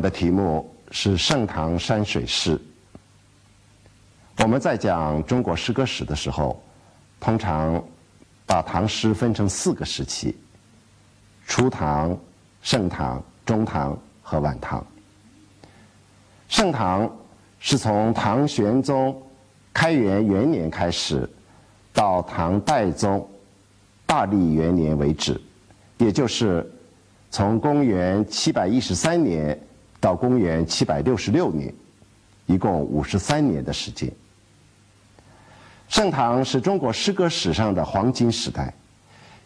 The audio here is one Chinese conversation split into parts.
的题目是盛唐山水诗。我们在讲中国诗歌史的时候，通常把唐诗分成四个时期：初唐、盛唐、中唐和晚唐。盛唐是从唐玄宗开元元年开始，到唐代宗大历元年为止，也就是从公元七百一十三年到公元七百六十六年，一共五十三年的时间。盛唐是中国诗歌史上的黄金时代，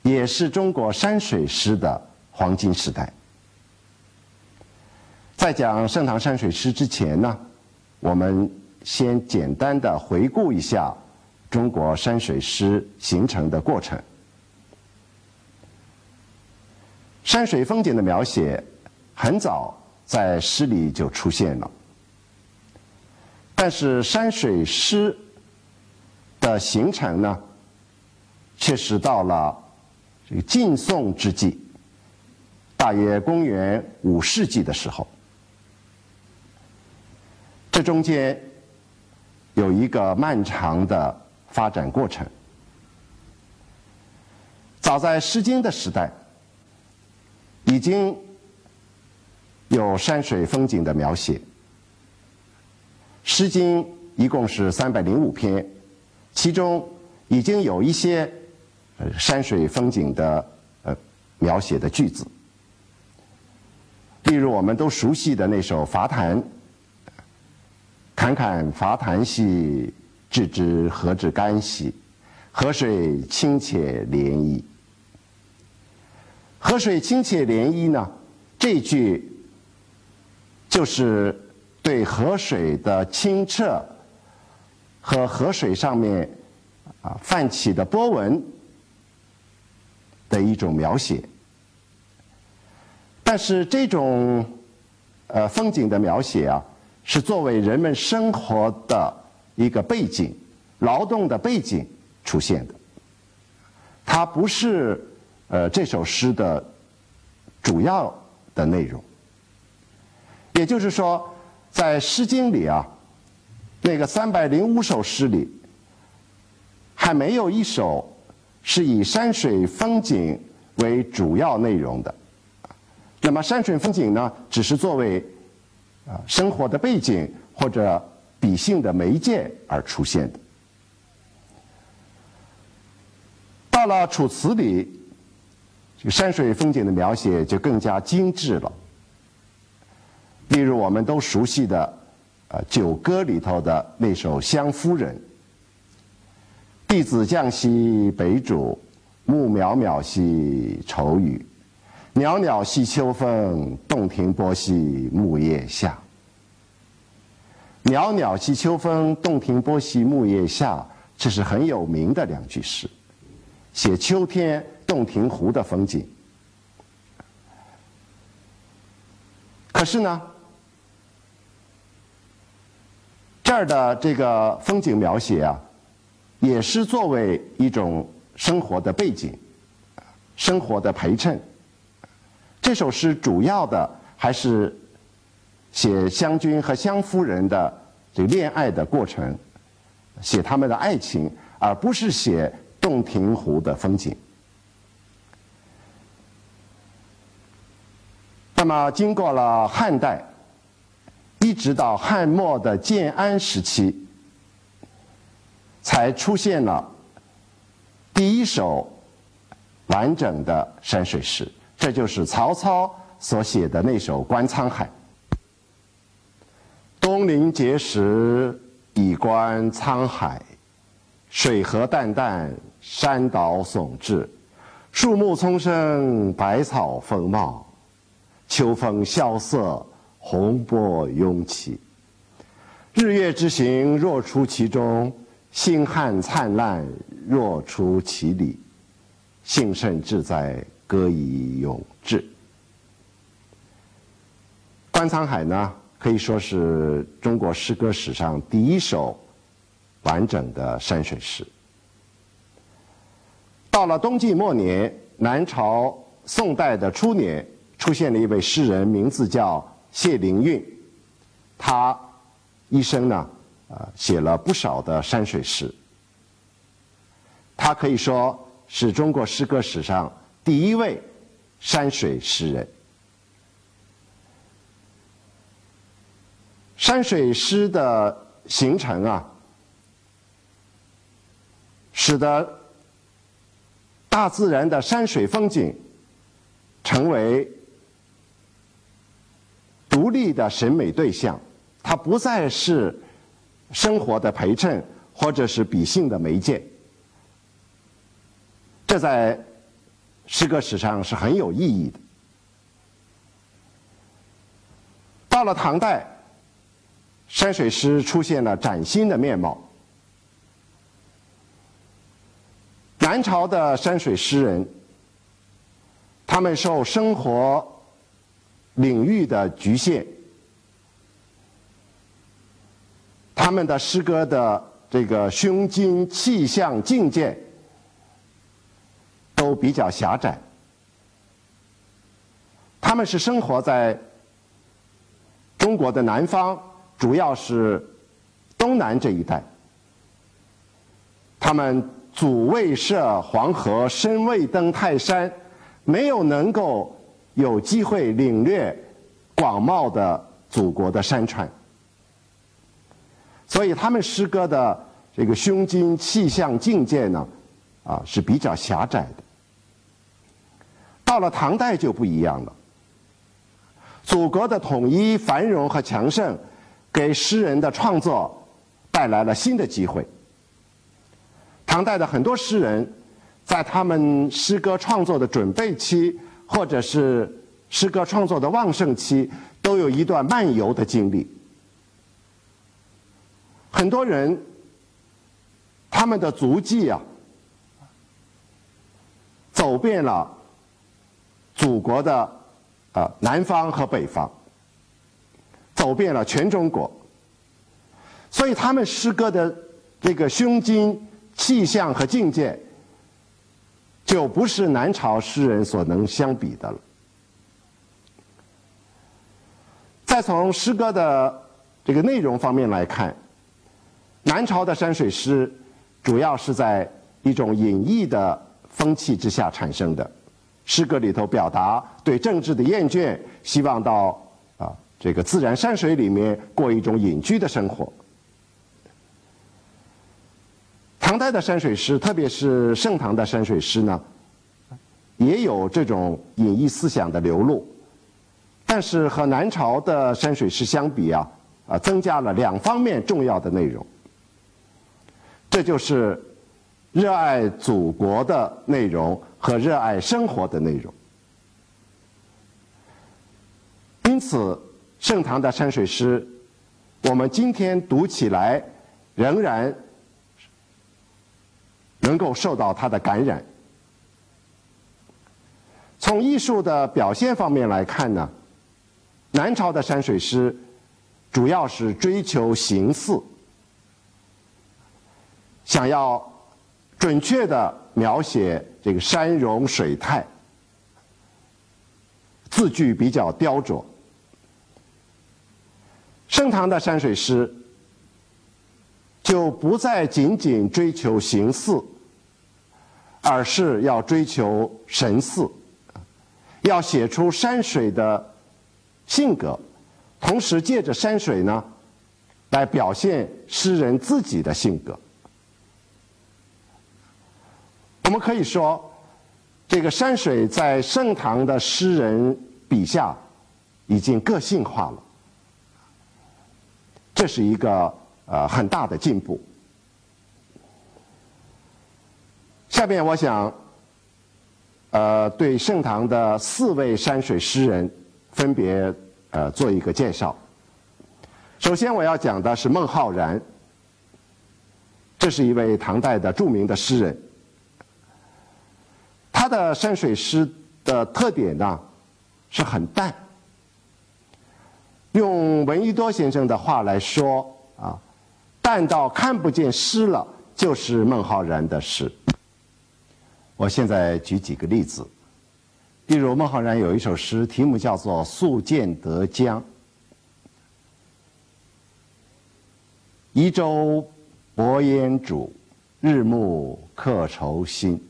也是中国山水诗的黄金时代。在讲盛唐山水诗之前呢，我们先简单的回顾一下中国山水诗形成的过程。山水风景的描写很早在诗里就出现了，但是山水诗。的形成呢，却是到了这个晋宋之际，大约公元五世纪的时候，这中间有一个漫长的发展过程。早在《诗经》的时代，已经有山水风景的描写，《诗经》一共是三百零五篇。其中已经有一些山水风景的呃描写的句子，例如我们都熟悉的那首《伐潭》：“侃侃伐潭兮，置之何之干兮？河水清且涟漪。”河水清且涟漪呢？这句就是对河水的清澈。和河水上面啊泛起的波纹的一种描写，但是这种呃风景的描写啊，是作为人们生活的一个背景、劳动的背景出现的，它不是呃这首诗的主要的内容。也就是说，在《诗经》里啊。那个三百零五首诗里，还没有一首是以山水风景为主要内容的。那么山水风景呢，只是作为啊生活的背景或者笔性的媒介而出现的。到了《楚辞》里，这个山水风景的描写就更加精致了。例如我们都熟悉的。《呃九歌》里头的那首《湘夫人》：“弟子降兮北渚，暮渺渺兮愁雨。袅袅兮秋风，洞庭波兮木叶下。”“袅袅兮秋风，洞庭波兮木叶下。”这是很有名的两句诗，写秋天洞庭湖的风景。可是呢？这儿的这个风景描写啊，也是作为一种生活的背景、生活的陪衬。这首诗主要的还是写湘君和湘夫人的这恋爱的过程，写他们的爱情，而不是写洞庭湖的风景。那么，经过了汉代。一直到汉末的建安时期，才出现了第一首完整的山水诗，这就是曹操所写的那首《观沧海》。东临碣石，以观沧海，水何澹澹，山岛竦峙，树木葱生，百草丰茂，秋风萧瑟。洪波涌起，日月之行若出其中；星汉灿烂若出其里。幸甚至哉，歌以咏志。《观沧海》呢，可以说是中国诗歌史上第一首完整的山水诗。到了东晋末年，南朝宋代的初年，出现了一位诗人，名字叫。谢灵运，他一生呢，呃，写了不少的山水诗。他可以说是中国诗歌史上第一位山水诗人。山水诗的形成啊，使得大自然的山水风景成为独立的审美对象，它不再是生活的陪衬或者是比兴的媒介。这在诗歌史上是很有意义的。到了唐代。山水诗出现了崭新的面貌。南朝的山水诗人，他们受生活领域的局限，他们的诗歌的这个胸襟、气象、境界都比较狭窄。他们是生活在中国的南方。主要是东南这一带，他们祖未涉黄河，身未登泰山，没有能够有机会领略广袤的祖国的山川，所以他们诗歌的这个胸襟、气象、境界呢，啊是比较狭窄的。到了唐代就不一样了，祖国的统一、繁荣和强盛。给诗人的创作带来了新的机会。唐代的很多诗人，在他们诗歌创作的准备期，或者是诗歌创作的旺盛期，都有一段漫游的经历。很多人，他们的足迹啊，走遍了祖国的啊南方和北方。走遍了全中国，所以他们诗歌的这个胸襟、气象和境界，就不是南朝诗人所能相比的了。再从诗歌的这个内容方面来看，南朝的山水诗主要是在一种隐逸的风气之下产生的，诗歌里头表达对政治的厌倦，希望到啊。这个自然山水里面过一种隐居的生活。唐代的山水诗，特别是盛唐的山水诗呢，也有这种隐逸思想的流露，但是和南朝的山水诗相比啊，啊，增加了两方面重要的内容。这就是热爱祖国的内容和热爱生活的内容。因此。盛唐的山水诗，我们今天读起来仍然能够受到它的感染。从艺术的表现方面来看呢，南朝的山水诗主要是追求形似，想要准确的描写这个山容水态，字句比较雕琢。盛唐的山水诗就不再仅仅追求形似，而是要追求神似，要写出山水的性格，同时借着山水呢，来表现诗人自己的性格。我们可以说，这个山水在盛唐的诗人笔下已经个性化了。这是一个呃很大的进步。下面我想，呃，对盛唐的四位山水诗人分别呃做一个介绍。首先我要讲的是孟浩然，这是一位唐代的著名的诗人。他的山水诗的特点呢是很淡。用闻一多先生的话来说啊，淡到看不见诗了，就是孟浩然的诗。我现在举几个例子。例如孟浩然有一首诗题目叫做宿建德江。移舟泊烟渚日暮客愁新。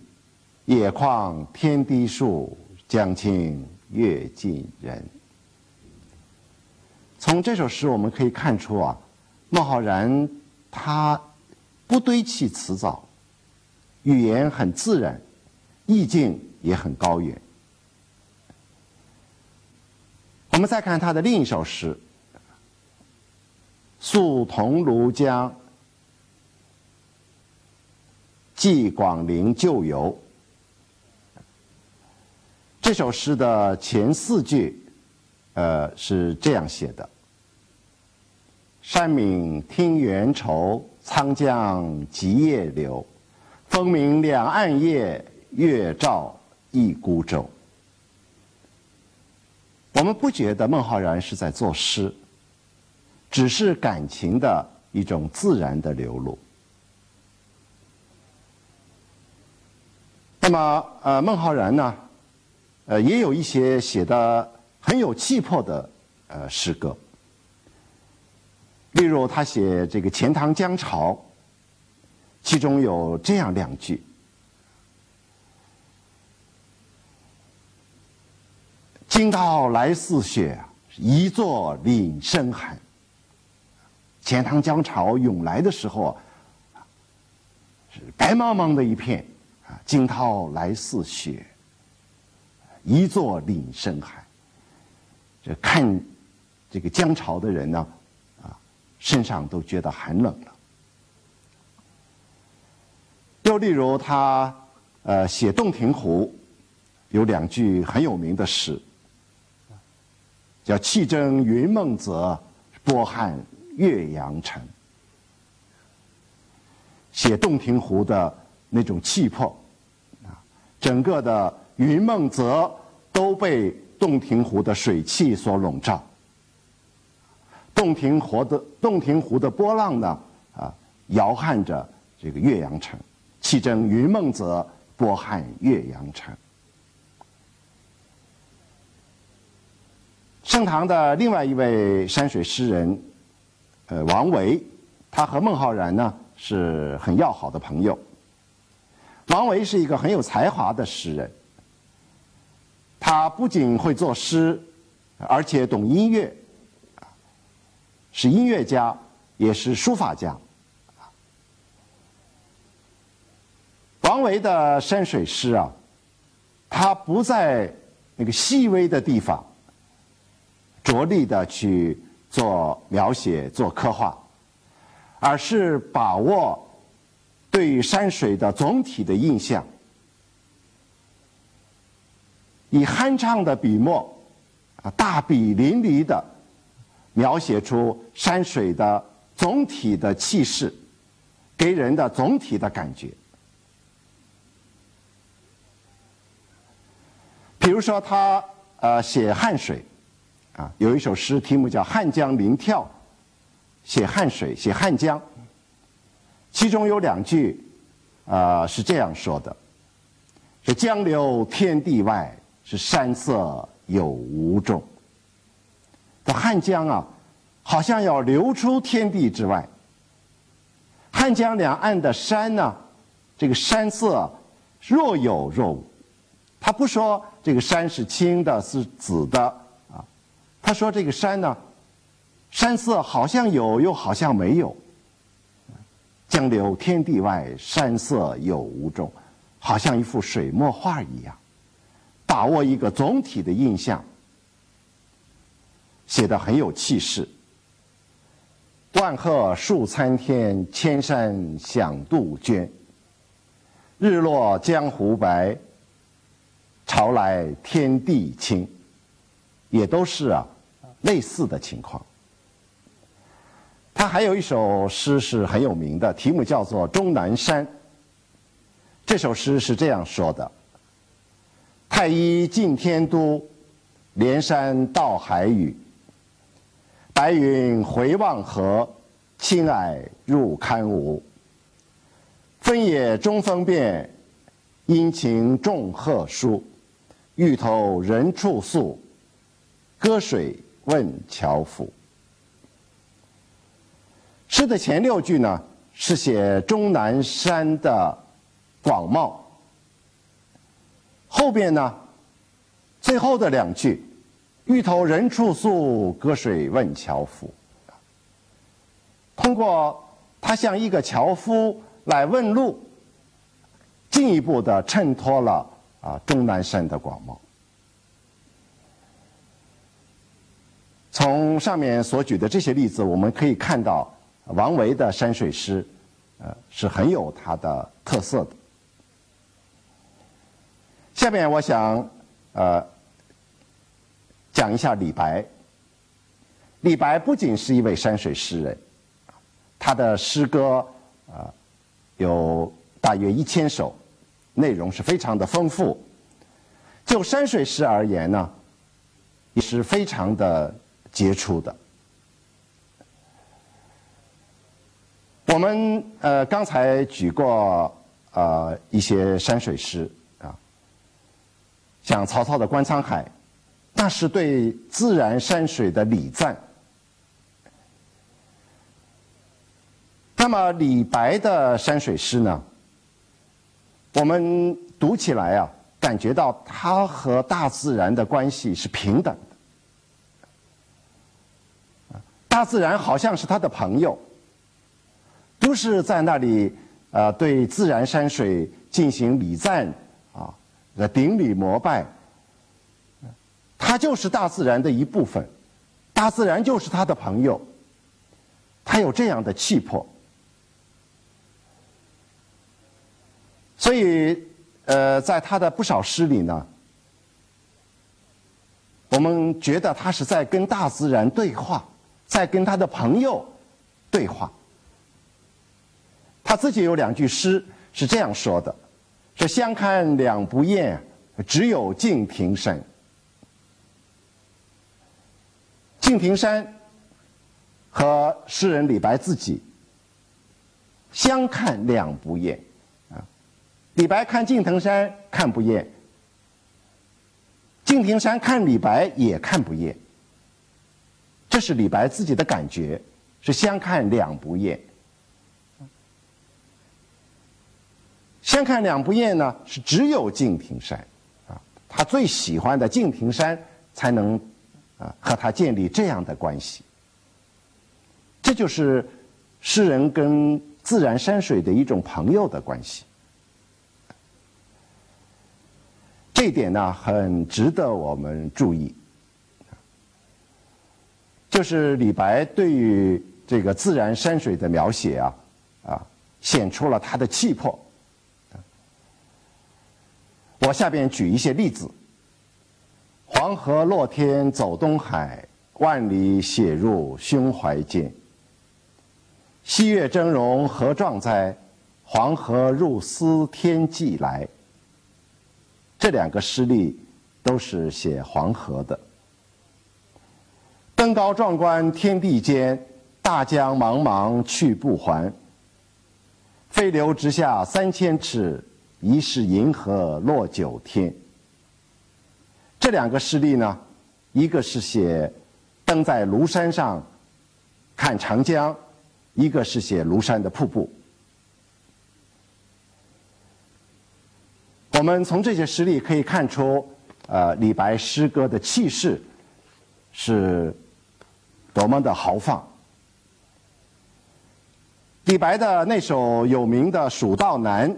野旷天低树江清月近人。从这首诗我们可以看出啊孟浩然他不堆砌辞藻语言很自然意境也很高远。我们再看他的另一首诗。宿桐庐江，寄广陵旧游。这首诗的前四句，呃，是这样写的：“山明听猿愁，沧江急夜流。风鸣两岸夜，月照一孤舟。”我们不觉得孟浩然是在作诗。只是感情的一种自然的流露。那么，呃，孟浩然呢，呃，也有一些写的很有气魄的呃诗歌。例如，他写这个钱塘江潮，其中有这样两句：“惊涛来似雪，一座岭深寒。”钱塘江潮涌来的时候，是白茫茫的一片，啊，惊涛来似雪，一座岭深寒。这看这个江潮的人呢，啊，身上都觉得寒冷了。又例如他呃写洞庭湖，有两句很有名的诗，叫“气蒸云梦泽，波撼”。岳阳城，写洞庭湖的那种气魄，啊，整个的云梦泽都被洞庭湖的水汽所笼罩。洞庭湖的洞庭湖的波浪呢，啊，摇撼着这个岳阳城，气蒸云梦泽，波撼岳阳城。盛唐的另外一位山水诗人。呃，王维，他和孟浩然呢是很要好的朋友。王维是一个很有才华的诗人，他不仅会作诗，而且懂音乐，是音乐家，也是书法家。王维的山水诗啊，他不在那个细微的地方着力的去。做描写、做刻画，而是把握对山水的总体的印象，以酣畅的笔墨，啊，大笔淋漓的描写出山水的总体的气势，给人的总体的感觉。比如说，他呃写汉水。啊，有一首诗，题目叫《汉江临眺》，写汉水，写汉江。其中有两句，啊，是这样说的：“是江流天地外，是山色有无中。”这汉江啊，好像要流出天地之外。汉江两岸的山呢，这个山色若有若无。他不说这个山是青的，是紫的。他说：“这个山呢，山色好像有，又好像没有。江流天地外，山色有无中，好像一幅水墨画一样，把握一个总体的印象，写得很有气势。万壑树参天，千山响杜鹃。日落江湖白，潮来天地清，也都是啊。”类似的情况，他还有一首诗是很有名的，题目叫做《终南山》。这首诗是这样说的：“太一进天都，连山到海宇。白云回望河，青霭入堪无。分野中风变，阴晴众壑殊。欲投人处宿，歌水。问樵夫，诗的前六句呢，是写终南山的广袤；后边呢，最后的两句，“欲投人处宿，隔水问樵夫”，通过他向一个樵夫来问路，进一步的衬托了啊终南山的广袤。从上面所举的这些例子，我们可以看到。王维的山水诗，呃，是很有它的特色的。下面我想，呃，讲一下李白。李白不仅是一位山水诗人，他的诗歌啊有大约一千首，内容是非常的丰富。就山水诗而言呢，也是非常的杰出的。我们呃刚才举过呃一些山水诗啊，像曹操的《观沧海》，那是对自然山水的礼赞。那么李白的山水诗呢，我们读起来啊，感觉到他和大自然的关系是平等的，大自然好像是他的朋友。不是在那里，呃，对自然山水进行礼赞啊，呃，顶礼膜拜。他就是大自然的一部分，大自然就是他的朋友，他有这样的气魄。所以，呃，在他的不少诗里呢，我们觉得他是在跟大自然对话，在跟他的朋友对话。他自己有两句诗是这样说的：“说相看两不厌，只有敬亭山。敬亭山和诗人李白自己相看两不厌啊。李白看敬亭山看不厌，敬亭山看李白也看不厌。这是李白自己的感觉，是相看两不厌。”相看两不厌呢，是只有敬亭山，啊，他最喜欢的敬亭山才能啊和他建立这样的关系。这就是诗人跟自然山水的一种朋友的关系。这点呢，很值得我们注意。就是李白对于这个自然山水的描写啊，啊，显出了他的气魄。我下边举一些例子：黄河落天走东海，万里写入胸怀间。西岳峥嵘何壮哉？黄河入思天际来。这两个诗例都是写黄河的。登高壮观天地间，大江茫茫去不还。飞流直下三千尺。疑是银河落九天。这两个诗例呢，一个是写登在庐山上看长江，一个是写庐山的瀑布。我们从这些诗例可以看出，呃，李白诗歌的气势是多么的豪放。李白的那首有名的《蜀道难》。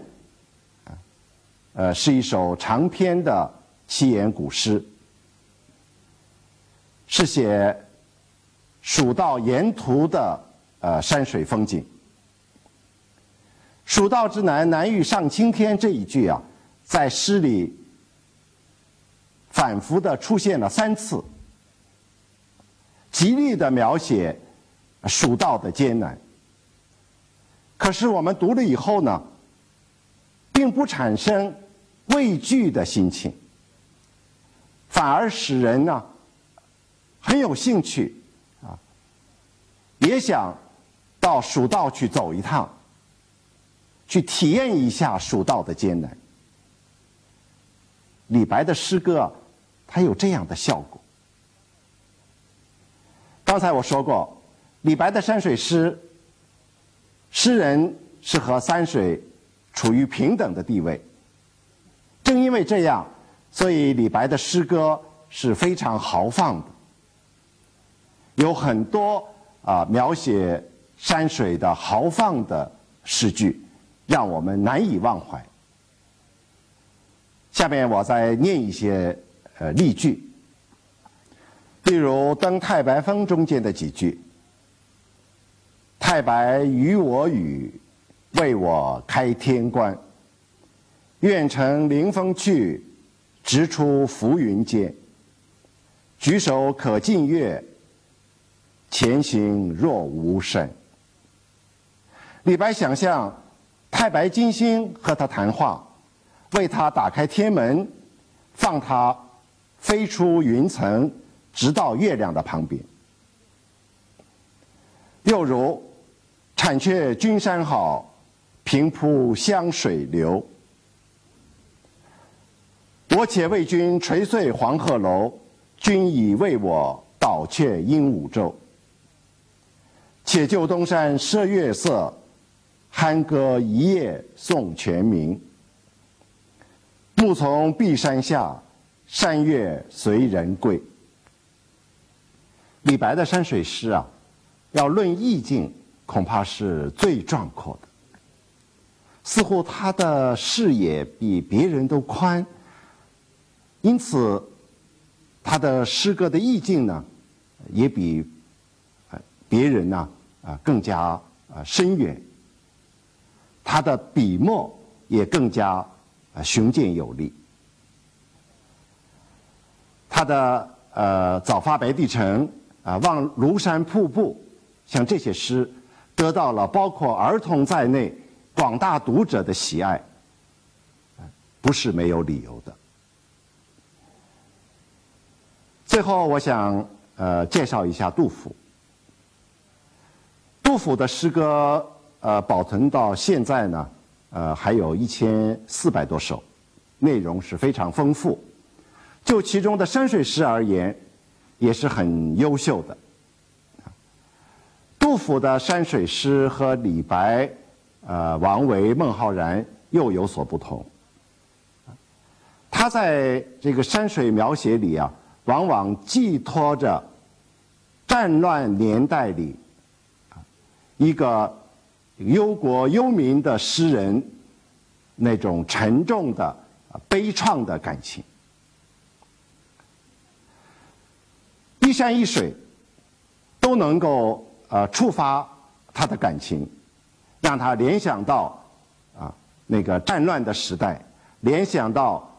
呃，是一首长篇的七言古诗，是写蜀道沿途的呃山水风景。蜀道之难，难于上青天这一句啊，在诗里反复的出现了三次，极力的描写蜀道的艰难。可是我们读了以后呢，并不产生。畏惧的心情，反而使人呢很有兴趣啊，也想到蜀道去走一趟，去体验一下蜀道的艰难。李白的诗歌，它有这样的效果。刚才我说过，李白的山水诗诗人是和山水处于平等的地位。正因为这样，所以李白的诗歌是非常豪放的，有很多啊描写山水的豪放的诗句，让我们难以忘怀。下面我再念一些呃例句，例如《登太白峰》中间的几句：“太白与我语，为我开天关。愿乘凌风去，直出浮云间。举手可近月，前行若无声。”李白想象太白金星和他谈话。为他打开天门，放他飞出云层，直到月亮的旁边。又如“产却君山好，平铺湘水流。我且为君捶碎黄鹤楼，君已为我倒却鹦鹉洲。且就东山赊月色，酣歌一夜送全民。”暮从碧山下，山月随人归。李白的山水诗啊，要论意境，恐怕是最壮阔的。似乎他的视野比别人都宽，因此他的诗歌的意境呢，也比别人呢啊更加啊深远。他的笔墨也更加。啊，雄健有力。他的呃“早发白帝城”啊，“望庐山瀑布”，像这些诗，得到了包括儿童在内广大读者的喜爱，不是没有理由的。最后，我想呃介绍一下杜甫。杜甫的诗歌呃保存到现在呢。呃，还有一千四百多首，内容是非常丰富。就其中的山水诗而言，也是很优秀的。杜甫的山水诗和李白、呃王维、孟浩然又有所不同。他在这个山水描写里啊，往往寄托着战乱年代里一个。忧国忧民的诗人，那种沉重的、悲怆的感情，一山一水都能够呃触发他的感情，让他联想到啊那个战乱的时代，联想到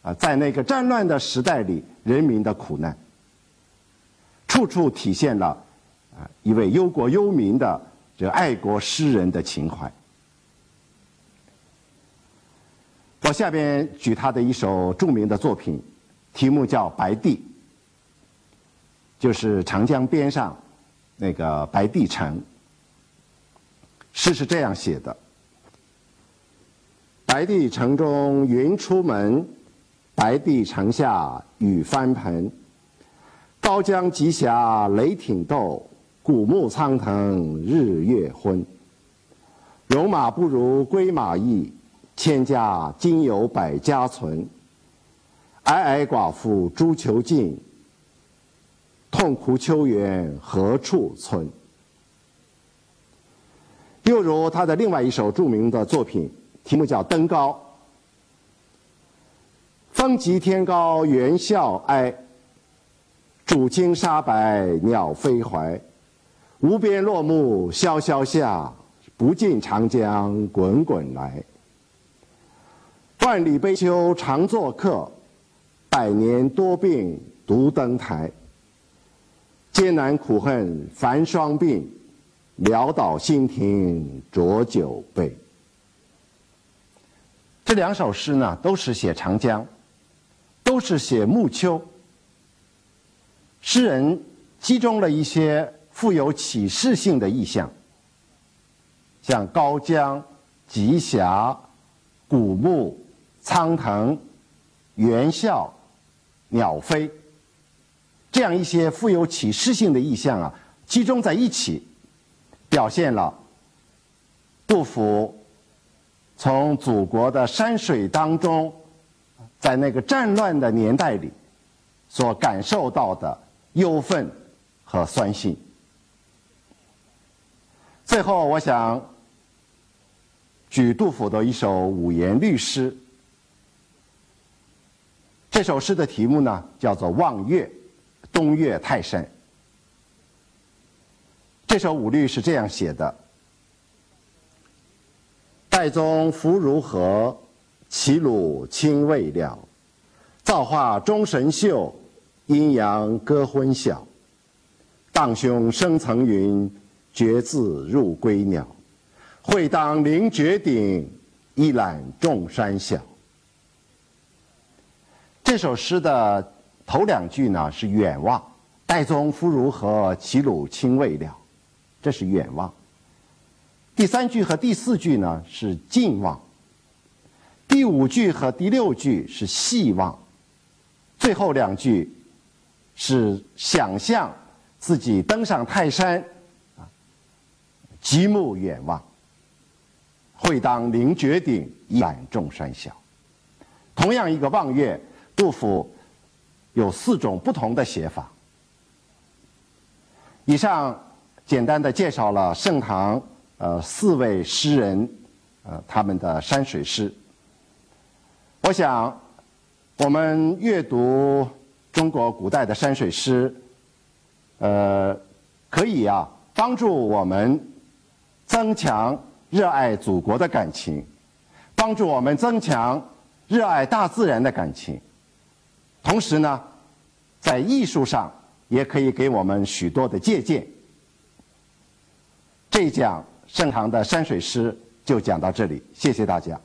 啊在那个战乱的时代里人民的苦难，处处体现了啊一位忧国忧民的。这爱国诗人的情怀。我下边举他的一首著名的作品，题目叫《白帝》，就是长江边上那个白帝城。诗是这样写的：白帝城中云出门，白帝城下雨翻盆。高江急峡雷挺斗。古木苍藤日月昏，戎马不如归马易，千家今有百家存。哀哀寡妇诸囚禁，痛哭秋园何处存？又如他的另外一首著名的作品，题目叫《登高》。风急天高猿啸哀，渚清沙白鸟飞回。无边落木萧萧下，不尽长江滚滚来。万里悲秋常作客，百年多病独登台。艰难苦恨繁霜鬓，潦倒新停浊酒杯。这两首诗呢，都是写长江，都是写暮秋。诗人集中了一些。富有启示性的意象，像高江、极峡、古木、苍藤、猿啸、鸟飞，这样一些富有启示性的意象啊，集中在一起，表现了杜甫从祖国的山水当中，在那个战乱的年代里所感受到的忧愤和酸性。最后，我想举杜甫的一首五言律诗。这首诗的题目呢，叫做《望岳》，东岳泰山。这首五律是这样写的：“岱宗夫如何？齐鲁青未了。造化钟神秀，阴阳割昏晓。荡胸生层云，决眦入归鸟。会当凌绝顶，一览众山小。”这首诗的头两句呢是远望，岱宗夫如何？齐鲁青未了，这是远望。第三句和第四句呢是近望，第五句和第六句是细望，最后两句是想象自己登上泰山，啊，极目远望，会当凌绝顶，一览众山小。同样一个望月。杜甫有四种不同的写法。以上简单的介绍了盛唐呃四位诗人呃他们的山水诗。我想我们阅读中国古代的山水诗，呃，可以啊帮助我们增强热爱祖国的感情，帮助我们增强热爱大自然的感情。同时呢，在艺术上也可以给我们许多的借鉴。这一讲盛唐的山水诗就讲到这里，谢谢大家。